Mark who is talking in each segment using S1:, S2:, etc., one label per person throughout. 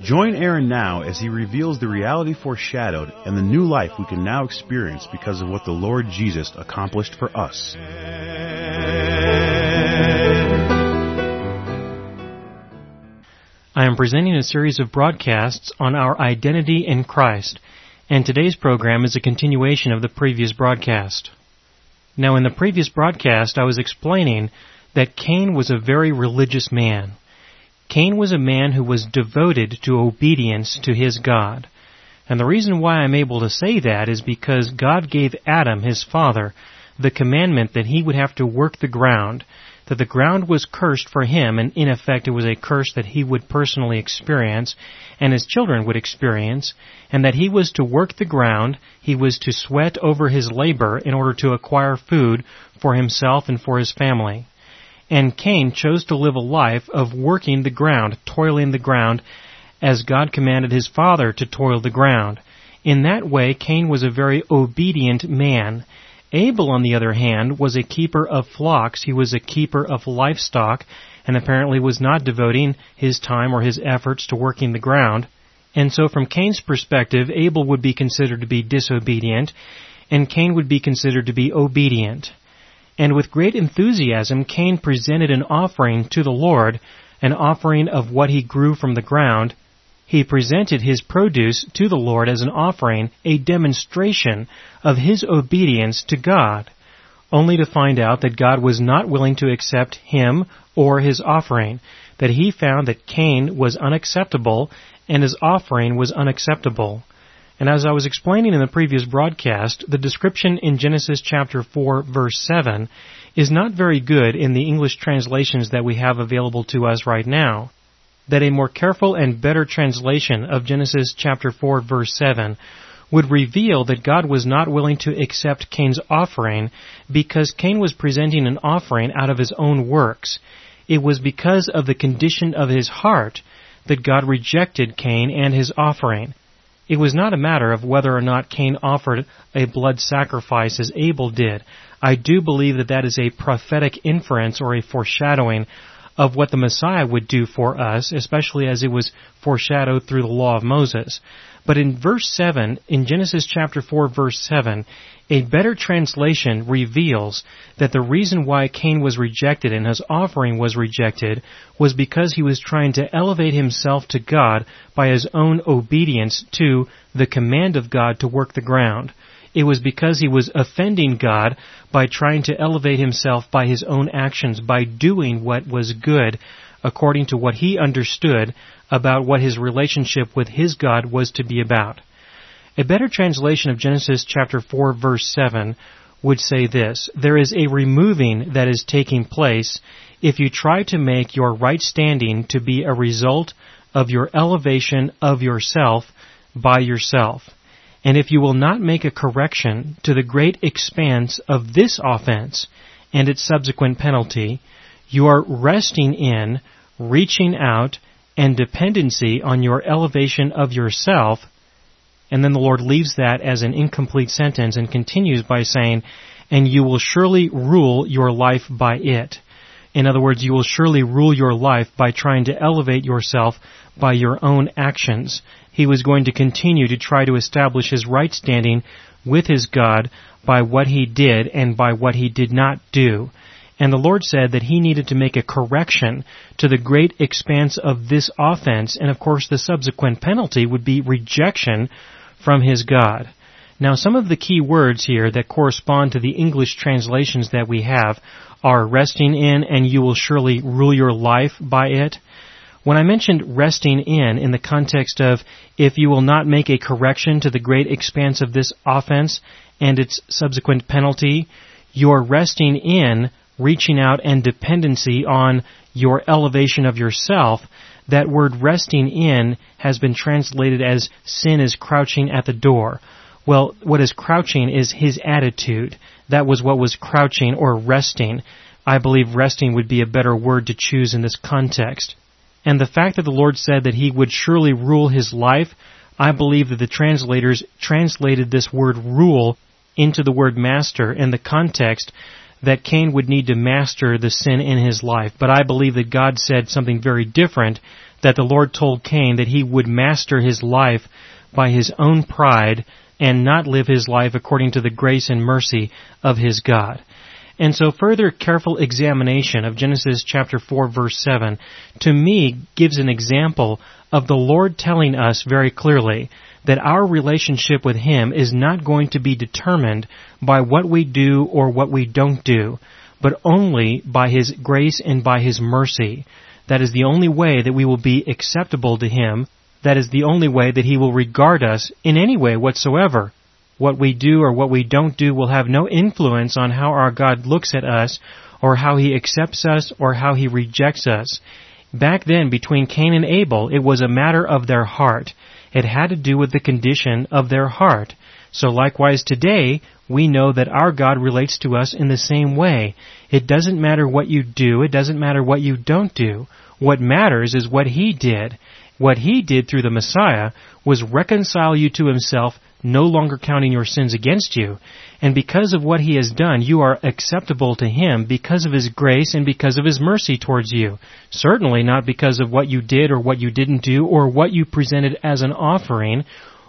S1: Join Aaron now as he reveals the reality foreshadowed and the new life we can now experience because of what the Lord Jesus accomplished for us.
S2: I am presenting a series of broadcasts on our identity in Christ, and today's program is a continuation of the previous broadcast. Now, in the previous broadcast, I was explaining that Cain was a very religious man. Cain was a man who was devoted to obedience to his God. And the reason why I'm able to say that is because God gave Adam, his father, the commandment that he would have to work the ground, that the ground was cursed for him, and in effect it was a curse that he would personally experience, and his children would experience, and that he was to work the ground, he was to sweat over his labor in order to acquire food for himself and for his family. And Cain chose to live a life of working the ground, toiling the ground, as God commanded his father to toil the ground. In that way, Cain was a very obedient man. Abel, on the other hand, was a keeper of flocks. He was a keeper of livestock, and apparently was not devoting his time or his efforts to working the ground. And so from Cain's perspective, Abel would be considered to be disobedient, and Cain would be considered to be obedient. And with great enthusiasm, Cain presented an offering to the Lord, an offering of what he grew from the ground. He presented his produce to the Lord as an offering, a demonstration of his obedience to God, only to find out that God was not willing to accept him or his offering, that he found that Cain was unacceptable and his offering was unacceptable. And as I was explaining in the previous broadcast, the description in Genesis chapter 4 verse 7 is not very good in the English translations that we have available to us right now. That a more careful and better translation of Genesis chapter 4 verse 7 would reveal that God was not willing to accept Cain's offering because Cain was presenting an offering out of his own works. It was because of the condition of his heart that God rejected Cain and his offering. It was not a matter of whether or not Cain offered a blood sacrifice as Abel did. I do believe that that is a prophetic inference or a foreshadowing of what the Messiah would do for us, especially as it was foreshadowed through the law of Moses. But in verse 7, in Genesis chapter 4 verse 7, a better translation reveals that the reason why Cain was rejected and his offering was rejected was because he was trying to elevate himself to God by his own obedience to the command of God to work the ground. It was because he was offending God by trying to elevate himself by his own actions, by doing what was good according to what he understood about what his relationship with his God was to be about. A better translation of Genesis chapter 4 verse 7 would say this, There is a removing that is taking place if you try to make your right standing to be a result of your elevation of yourself by yourself. And if you will not make a correction to the great expanse of this offense and its subsequent penalty, you are resting in, reaching out, and dependency on your elevation of yourself. And then the Lord leaves that as an incomplete sentence and continues by saying, and you will surely rule your life by it. In other words, you will surely rule your life by trying to elevate yourself by your own actions. He was going to continue to try to establish his right standing with his God by what he did and by what he did not do. And the Lord said that he needed to make a correction to the great expanse of this offense, and of course the subsequent penalty would be rejection from his God. Now some of the key words here that correspond to the English translations that we have are resting in and you will surely rule your life by it. When I mentioned resting in in the context of if you will not make a correction to the great expanse of this offense and its subsequent penalty, you're resting in reaching out and dependency on your elevation of yourself, that word resting in has been translated as sin is crouching at the door. Well, what is crouching is his attitude. That was what was crouching or resting. I believe resting would be a better word to choose in this context. And the fact that the Lord said that he would surely rule his life, I believe that the translators translated this word rule into the word master in the context that Cain would need to master the sin in his life. But I believe that God said something very different, that the Lord told Cain that he would master his life by his own pride and not live his life according to the grace and mercy of his God. And so further careful examination of Genesis chapter 4 verse 7 to me gives an example of the Lord telling us very clearly that our relationship with Him is not going to be determined by what we do or what we don't do, but only by His grace and by His mercy. That is the only way that we will be acceptable to Him. That is the only way that He will regard us in any way whatsoever. What we do or what we don't do will have no influence on how our God looks at us or how He accepts us or how He rejects us. Back then, between Cain and Abel, it was a matter of their heart. It had to do with the condition of their heart. So likewise today, we know that our God relates to us in the same way. It doesn't matter what you do, it doesn't matter what you don't do. What matters is what He did. What He did through the Messiah was reconcile you to Himself, no longer counting your sins against you. And because of what He has done, you are acceptable to Him because of His grace and because of His mercy towards you. Certainly not because of what you did or what you didn't do or what you presented as an offering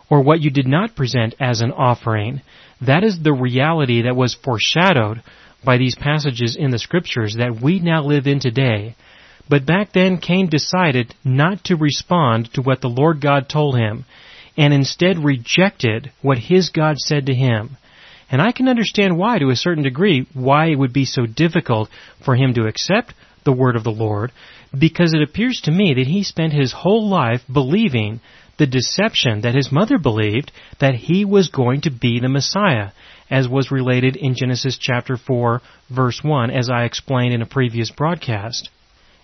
S2: or what you did not present as an offering. That is the reality that was foreshadowed by these passages in the scriptures that we now live in today. But back then Cain decided not to respond to what the Lord God told him and instead rejected what his God said to him. And I can understand why, to a certain degree, why it would be so difficult for him to accept the word of the Lord, because it appears to me that he spent his whole life believing the deception that his mother believed that he was going to be the Messiah, as was related in Genesis chapter 4 verse 1, as I explained in a previous broadcast.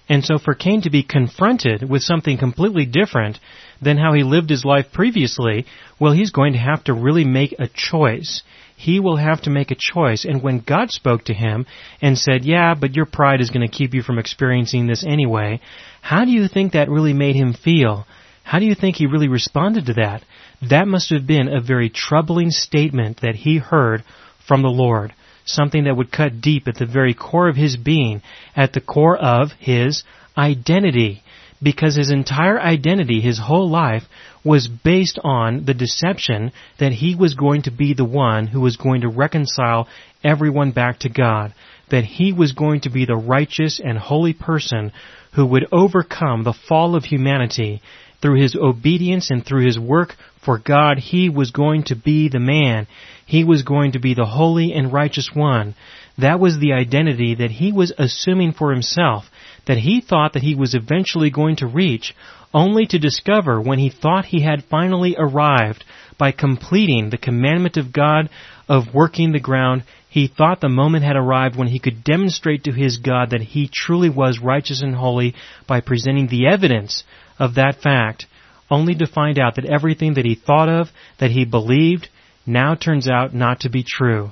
S2: And so for Cain to be confronted with something completely different than how he lived his life previously, well, he's going to have to really make a choice he will have to make a choice. And when God spoke to him and said, yeah, but your pride is going to keep you from experiencing this anyway, how do you think that really made him feel? How do you think he really responded to that? That must have been a very troubling statement that he heard from the Lord. Something that would cut deep at the very core of his being, at the core of his identity because his entire identity, his whole life, was based on the deception that he was going to be the one who was going to reconcile everyone back to God, that he was going to be the righteous and holy person who would overcome the fall of humanity through his obedience and through his work for God, he was going to be the man. He was going to be the holy and righteous one. That was the identity that he was assuming for himself that he thought that he was eventually going to reach, only to discover when he thought he had finally arrived by completing the commandment of God of working the ground, he thought the moment had arrived when he could demonstrate to his God that he truly was righteous and holy by presenting the evidence of that fact, only to find out that everything that he thought of, that he believed, now turns out not to be true,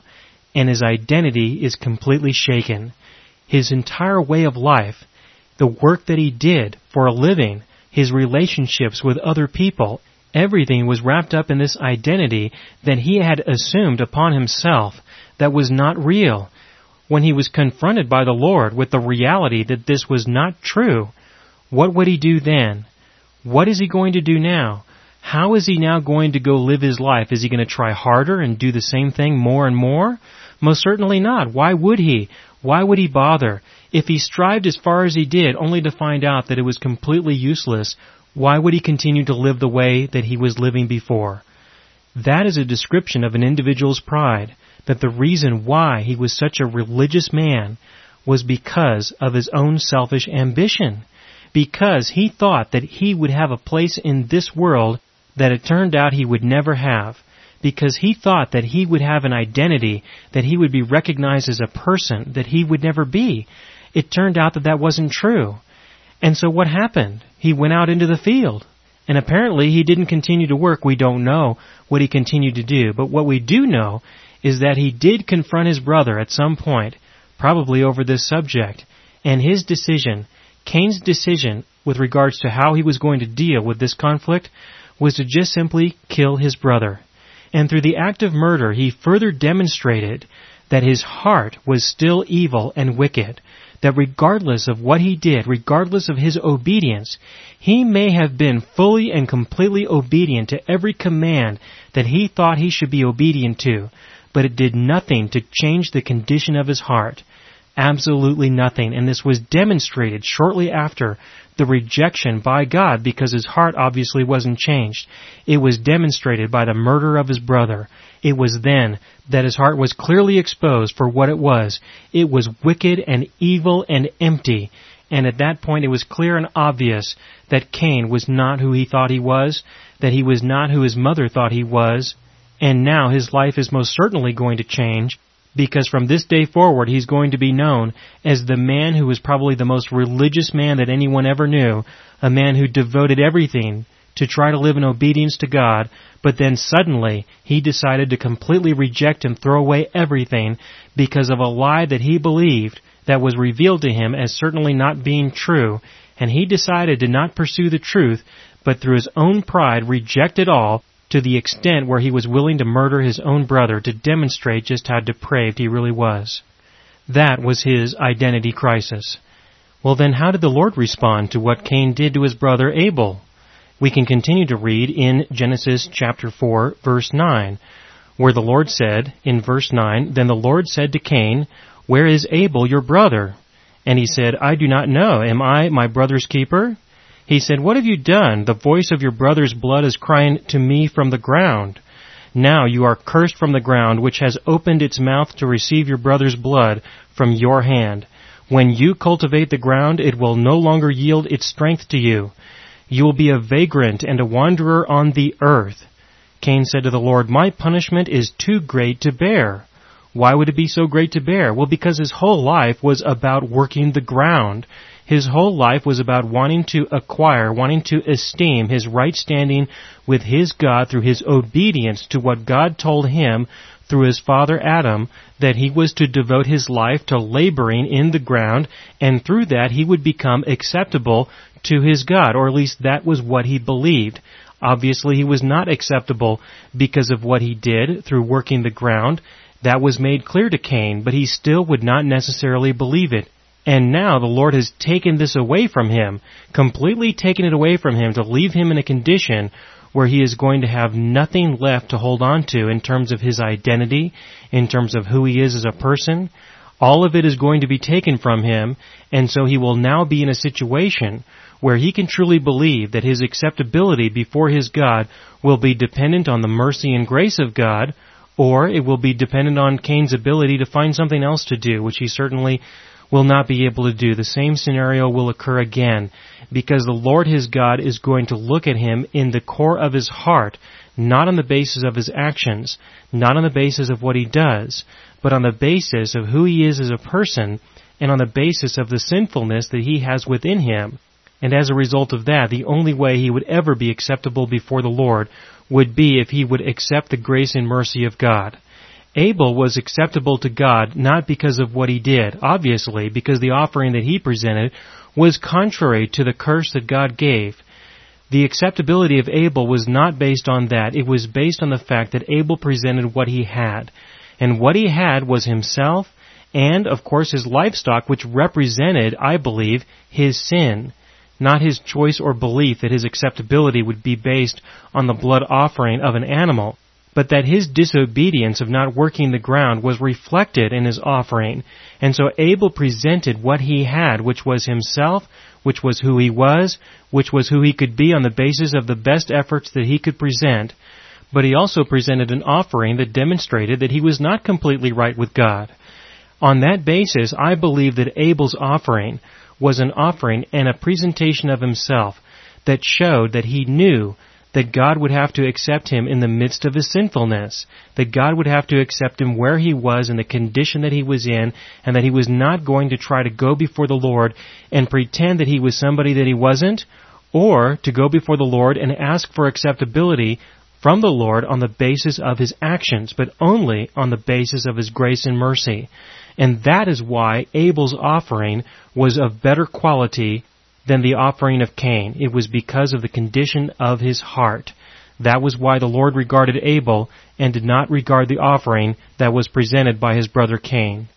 S2: and his identity is completely shaken. His entire way of life the work that he did for a living, his relationships with other people, everything was wrapped up in this identity that he had assumed upon himself that was not real. When he was confronted by the Lord with the reality that this was not true, what would he do then? What is he going to do now? How is he now going to go live his life? Is he going to try harder and do the same thing more and more? Most certainly not. Why would he? Why would he bother? If he strived as far as he did only to find out that it was completely useless, why would he continue to live the way that he was living before? That is a description of an individual's pride, that the reason why he was such a religious man was because of his own selfish ambition. Because he thought that he would have a place in this world that it turned out he would never have because he thought that he would have an identity, that he would be recognized as a person that he would never be. It turned out that that wasn't true. And so what happened? He went out into the field And apparently he didn't continue to work. We don't know what he continued to do. But what we do know is that he did confront his brother at some point, probably over this subject. And his decision, Cain's decision with regards to how he was going to deal with this conflict, was to just simply kill his brother. And through the act of murder, he further demonstrated that his heart was still evil and wicked, that regardless of what he did, regardless of his obedience, he may have been fully and completely obedient to every command that he thought he should be obedient to, but it did nothing to change the condition of his heart. Absolutely nothing. And this was demonstrated shortly after the rejection by God because his heart obviously wasn't changed. It was demonstrated by the murder of his brother. It was then that his heart was clearly exposed for what it was. It was wicked and evil and empty. And at that point it was clear and obvious that Cain was not who he thought he was, that he was not who his mother thought he was, and now his life is most certainly going to change, because from this day forward he's going to be known as the man who was probably the most religious man that anyone ever knew, a man who devoted everything to try to live in obedience to God, but then suddenly he decided to completely reject and throw away everything because of a lie that he believed that was revealed to him as certainly not being true, and he decided to not pursue the truth, but through his own pride reject it all to the extent where he was willing to murder his own brother to demonstrate just how depraved he really was. That was his identity crisis. Well then how did the Lord respond to what Cain did to his brother Abel? We can continue to read in Genesis chapter 4 verse 9, where the Lord said, in verse 9, Then the Lord said to Cain, Where is Abel your brother? And he said, I do not know. Am I my brother's keeper? He said, What have you done? The voice of your brother's blood is crying to me from the ground. Now you are cursed from the ground, which has opened its mouth to receive your brother's blood from your hand. When you cultivate the ground, it will no longer yield its strength to you. You will be a vagrant and a wanderer on the earth. Cain said to the Lord, My punishment is too great to bear. Why would it be so great to bear? Well, because his whole life was about working the ground. His whole life was about wanting to acquire, wanting to esteem his right standing with his God through his obedience to what God told him through his father Adam that he was to devote his life to laboring in the ground and through that he would become acceptable to his God, or at least that was what he believed. Obviously he was not acceptable because of what he did through working the ground. That was made clear to Cain, but he still would not necessarily believe it. And now the Lord has taken this away from him, completely taken it away from him to leave him in a condition where he is going to have nothing left to hold on to in terms of his identity, in terms of who he is as a person. All of it is going to be taken from him, and so he will now be in a situation where he can truly believe that his acceptability before his God will be dependent on the mercy and grace of God, or it will be dependent on Cain's ability to find something else to do, which he certainly will not be able to do. The same scenario will occur again because the Lord his God is going to look at him in the core of his heart, not on the basis of his actions, not on the basis of what he does, but on the basis of who he is as a person and on the basis of the sinfulness that he has within him. And as a result of that, the only way he would ever be acceptable before the Lord would be if he would accept the grace and mercy of God. Abel was acceptable to God not because of what he did, obviously, because the offering that he presented was contrary to the curse that God gave. The acceptability of Abel was not based on that. It was based on the fact that Abel presented what he had. And what he had was himself and, of course, his livestock, which represented, I believe, his sin. Not his choice or belief that his acceptability would be based on the blood offering of an animal but that his disobedience of not working the ground was reflected in his offering. And so Abel presented what he had, which was himself, which was who he was, which was who he could be on the basis of the best efforts that he could present. But he also presented an offering that demonstrated that he was not completely right with God. On that basis, I believe that Abel's offering was an offering and a presentation of himself that showed that he knew that God would have to accept him in the midst of his sinfulness, that God would have to accept him where he was in the condition that he was in, and that he was not going to try to go before the Lord and pretend that he was somebody that he wasn't, or to go before the Lord and ask for acceptability from the Lord on the basis of his actions, but only on the basis of his grace and mercy. And that is why Abel's offering was of better quality than the offering of Cain. It was because of the condition of his heart. That was why the Lord regarded Abel and did not regard the offering that was presented by his brother Cain.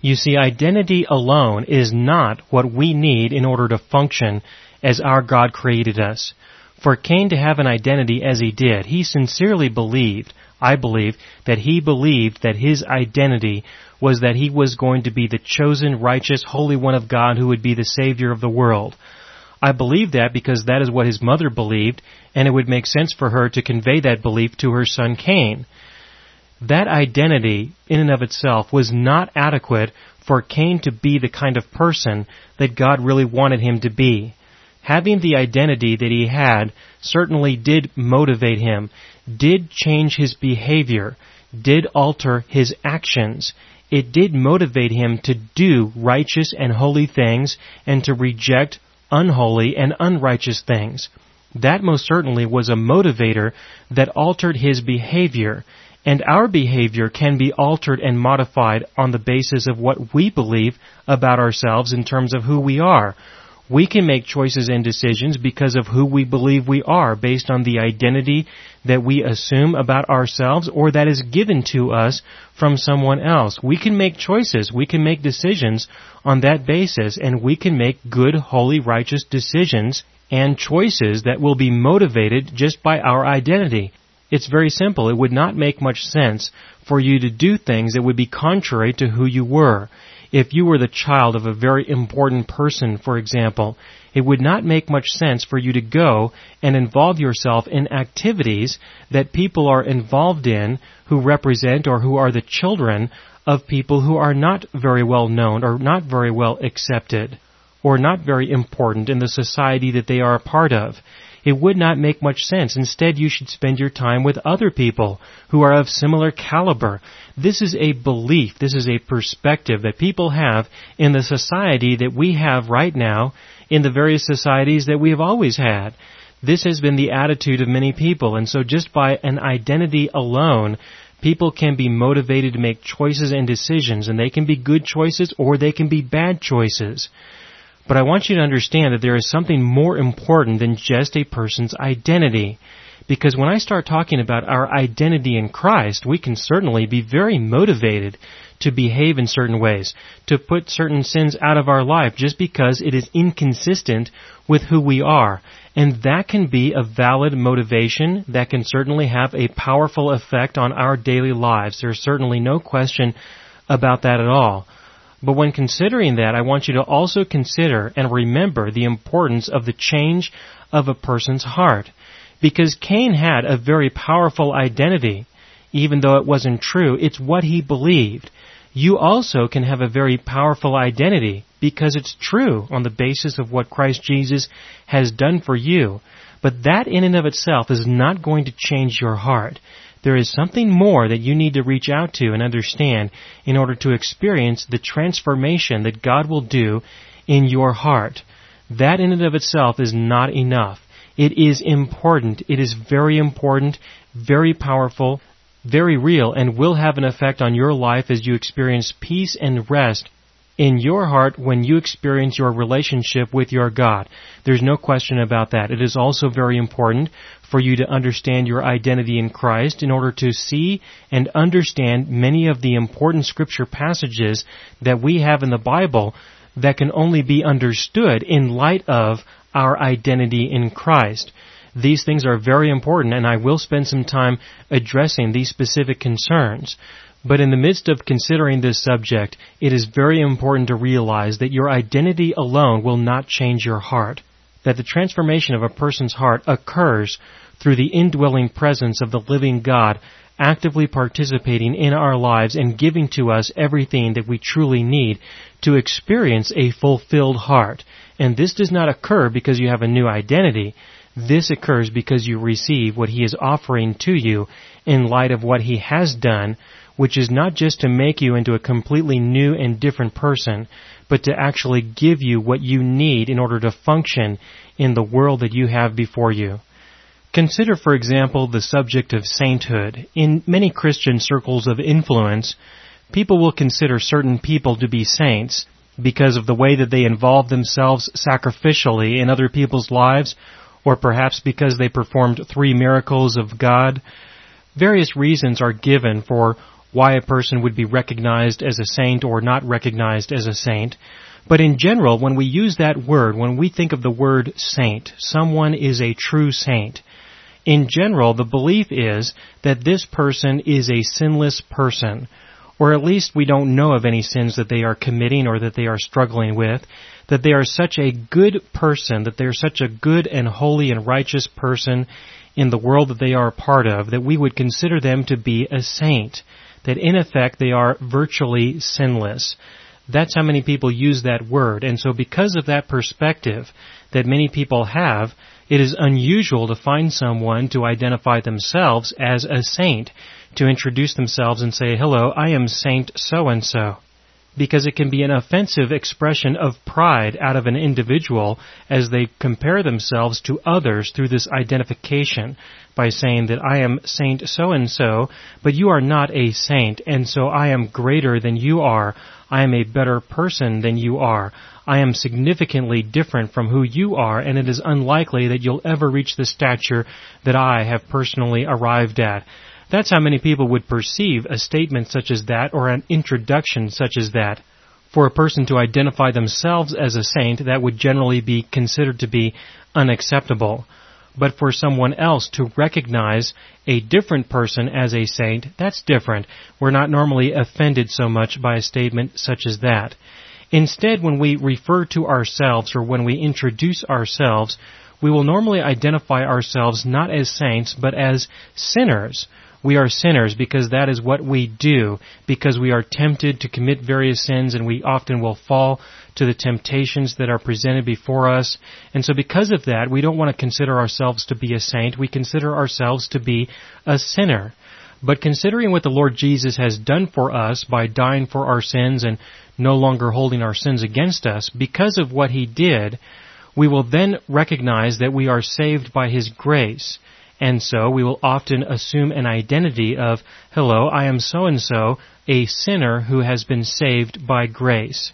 S2: You see, identity alone is not what we need in order to function as our God created us. For Cain to have an identity as he did, he sincerely believed, I believe, that he believed that his identity was that he was going to be the chosen, righteous, holy one of God who would be the Savior of the world. I believe that because that is what his mother believed, and it would make sense for her to convey that belief to her son Cain. That identity, in and of itself, was not adequate for Cain to be the kind of person that God really wanted him to be having the identity that he had certainly did motivate him, did change his behavior, did alter his actions. It did motivate him to do righteous and holy things and to reject unholy and unrighteous things. That most certainly was a motivator that altered his behavior. And our behavior can be altered and modified on the basis of what we believe about ourselves in terms of who we are. We can make choices and decisions because of who we believe we are based on the identity that we assume about ourselves or that is given to us from someone else. We can make choices, we can make decisions on that basis and we can make good, holy, righteous decisions and choices that will be motivated just by our identity. It's very simple. It would not make much sense for you to do things that would be contrary to who you were. If you were the child of a very important person, for example, it would not make much sense for you to go and involve yourself in activities that people are involved in who represent or who are the children of people who are not very well known or not very well accepted or not very important in the society that they are a part of it would not make much sense. Instead, you should spend your time with other people who are of similar caliber. This is a belief, this is a perspective that people have in the society that we have right now, in the various societies that we have always had. This has been the attitude of many people, and so just by an identity alone, people can be motivated to make choices and decisions, and they can be good choices or they can be bad choices. But I want you to understand that there is something more important than just a person's identity. Because when I start talking about our identity in Christ, we can certainly be very motivated to behave in certain ways, to put certain sins out of our life just because it is inconsistent with who we are. And that can be a valid motivation that can certainly have a powerful effect on our daily lives. There's certainly no question about that at all. But when considering that, I want you to also consider and remember the importance of the change of a person's heart. Because Cain had a very powerful identity. Even though it wasn't true, it's what he believed. You also can have a very powerful identity because it's true on the basis of what Christ Jesus has done for you. But that in and of itself is not going to change your heart. There is something more that you need to reach out to and understand in order to experience the transformation that God will do in your heart. That in and of itself is not enough. It is important. It is very important, very powerful, very real, and will have an effect on your life as you experience peace and rest in your heart when you experience your relationship with your God. There's no question about that. It is also very important for you to understand your identity in Christ in order to see and understand many of the important scripture passages that we have in the Bible that can only be understood in light of our identity in Christ. These things are very important and I will spend some time addressing these specific concerns. But in the midst of considering this subject, it is very important to realize that your identity alone will not change your heart. That the transformation of a person's heart occurs through the indwelling presence of the living God actively participating in our lives and giving to us everything that we truly need to experience a fulfilled heart. And this does not occur because you have a new identity. This occurs because you receive what He is offering to you in light of what He has done which is not just to make you into a completely new and different person, but to actually give you what you need in order to function in the world that you have before you. Consider, for example, the subject of sainthood. In many Christian circles of influence, people will consider certain people to be saints because of the way that they involve themselves sacrificially in other people's lives, or perhaps because they performed three miracles of God. Various reasons are given for why a person would be recognized as a saint or not recognized as a saint. But in general, when we use that word, when we think of the word saint, someone is a true saint. In general, the belief is that this person is a sinless person, or at least we don't know of any sins that they are committing or that they are struggling with, that they are such a good person, that they are such a good and holy and righteous person in the world that they are a part of, that we would consider them to be a saint, that in effect they are virtually sinless. That's how many people use that word, and so because of that perspective that many people have, it is unusual to find someone to identify themselves as a saint to introduce themselves and say, hello, I am Saint so and so. Because it can be an offensive expression of pride out of an individual as they compare themselves to others through this identification by saying that I am Saint so and so, but you are not a saint, and so I am greater than you are. I am a better person than you are. I am significantly different from who you are, and it is unlikely that you'll ever reach the stature that I have personally arrived at. That's how many people would perceive a statement such as that or an introduction such as that. For a person to identify themselves as a saint, that would generally be considered to be unacceptable. But for someone else to recognize a different person as a saint, that's different. We're not normally offended so much by a statement such as that. Instead, when we refer to ourselves or when we introduce ourselves, we will normally identify ourselves not as saints, but as sinners we are sinners because that is what we do, because we are tempted to commit various sins and we often will fall to the temptations that are presented before us. And so because of that, we don't want to consider ourselves to be a saint, we consider ourselves to be a sinner. But considering what the Lord Jesus has done for us by dying for our sins and no longer holding our sins against us, because of what He did, we will then recognize that we are saved by His grace. And so we will often assume an identity of, hello, I am so and so, a sinner who has been saved by grace.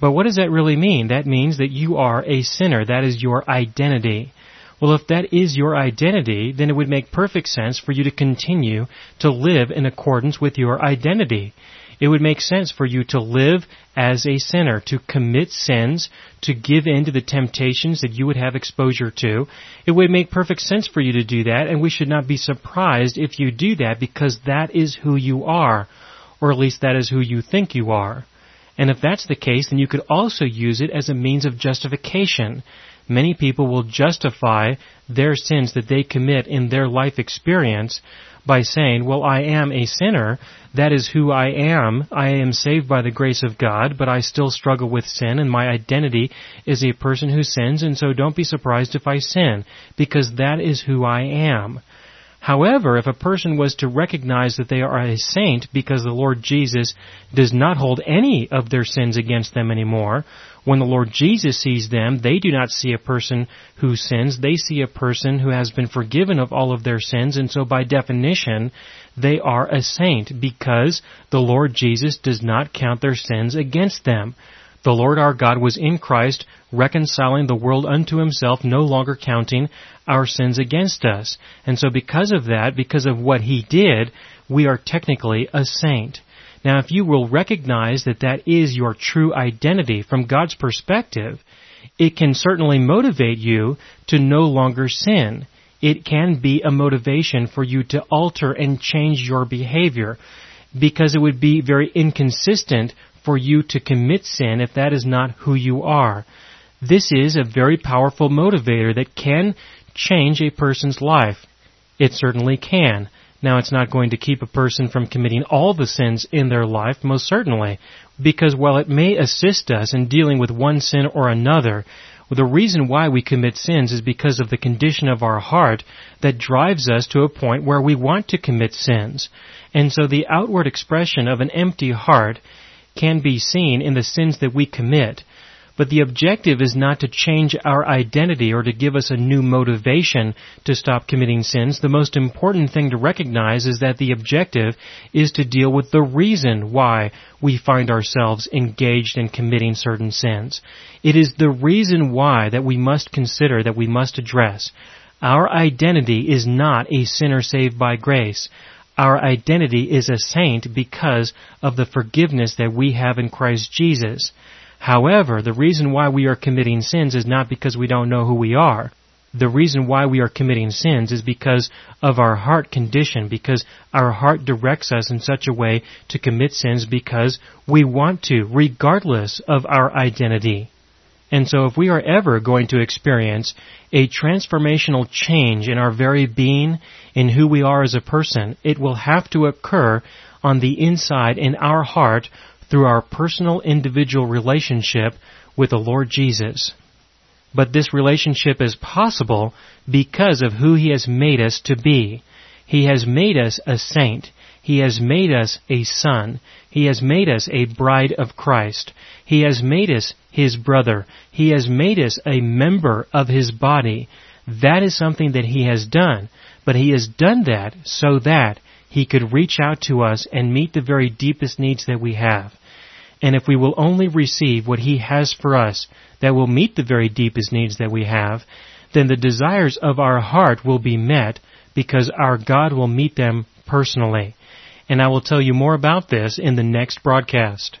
S2: But what does that really mean? That means that you are a sinner. That is your identity. Well, if that is your identity, then it would make perfect sense for you to continue to live in accordance with your identity it would make sense for you to live as a sinner, to commit sins, to give in to the temptations that you would have exposure to. It would make perfect sense for you to do that, and we should not be surprised if you do that because that is who you are, or at least that is who you think you are. And if that's the case, then you could also use it as a means of justification. Many people will justify their sins that they commit in their life experience by saying, well, I am a sinner. That is who I am. I am saved by the grace of God, but I still struggle with sin and my identity is a person who sins and so don't be surprised if I sin because that is who I am. However, if a person was to recognize that they are a saint because the Lord Jesus does not hold any of their sins against them anymore, when the Lord Jesus sees them, they do not see a person who sins. They see a person who has been forgiven of all of their sins, and so by definition, they are a saint because the Lord Jesus does not count their sins against them. The Lord our God was in Christ, reconciling the world unto himself, no longer counting our sins against us. And so because of that, because of what he did, we are technically a saint. Now, if you will recognize that that is your true identity from God's perspective, it can certainly motivate you to no longer sin. It can be a motivation for you to alter and change your behavior because it would be very inconsistent for you to commit sin if that is not who you are. This is a very powerful motivator that can change a person's life. It certainly can. Now, it's not going to keep a person from committing all the sins in their life, most certainly, because while it may assist us in dealing with one sin or another, the reason why we commit sins is because of the condition of our heart that drives us to a point where we want to commit sins. And so the outward expression of an empty heart can be seen in the sins that we commit. But the objective is not to change our identity or to give us a new motivation to stop committing sins. The most important thing to recognize is that the objective is to deal with the reason why we find ourselves engaged in committing certain sins. It is the reason why that we must consider, that we must address. Our identity is not a sinner saved by grace. Our identity is a saint because of the forgiveness that we have in Christ Jesus. However, the reason why we are committing sins is not because we don't know who we are. The reason why we are committing sins is because of our heart condition, because our heart directs us in such a way to commit sins because we want to, regardless of our identity. And so if we are ever going to experience a transformational change in our very being, in who we are as a person, it will have to occur on the inside in our heart through our personal individual relationship with the Lord Jesus. But this relationship is possible because of who He has made us to be. He has made us a saint. He has made us a son. He has made us a bride of Christ. He has made us His brother. He has made us a member of His body. That is something that He has done. But He has done that so that He could reach out to us and meet the very deepest needs that we have. And if we will only receive what He has for us that will meet the very deepest needs that we have, then the desires of our heart will be met because our God will meet them personally. And I will tell you more about this in the next broadcast.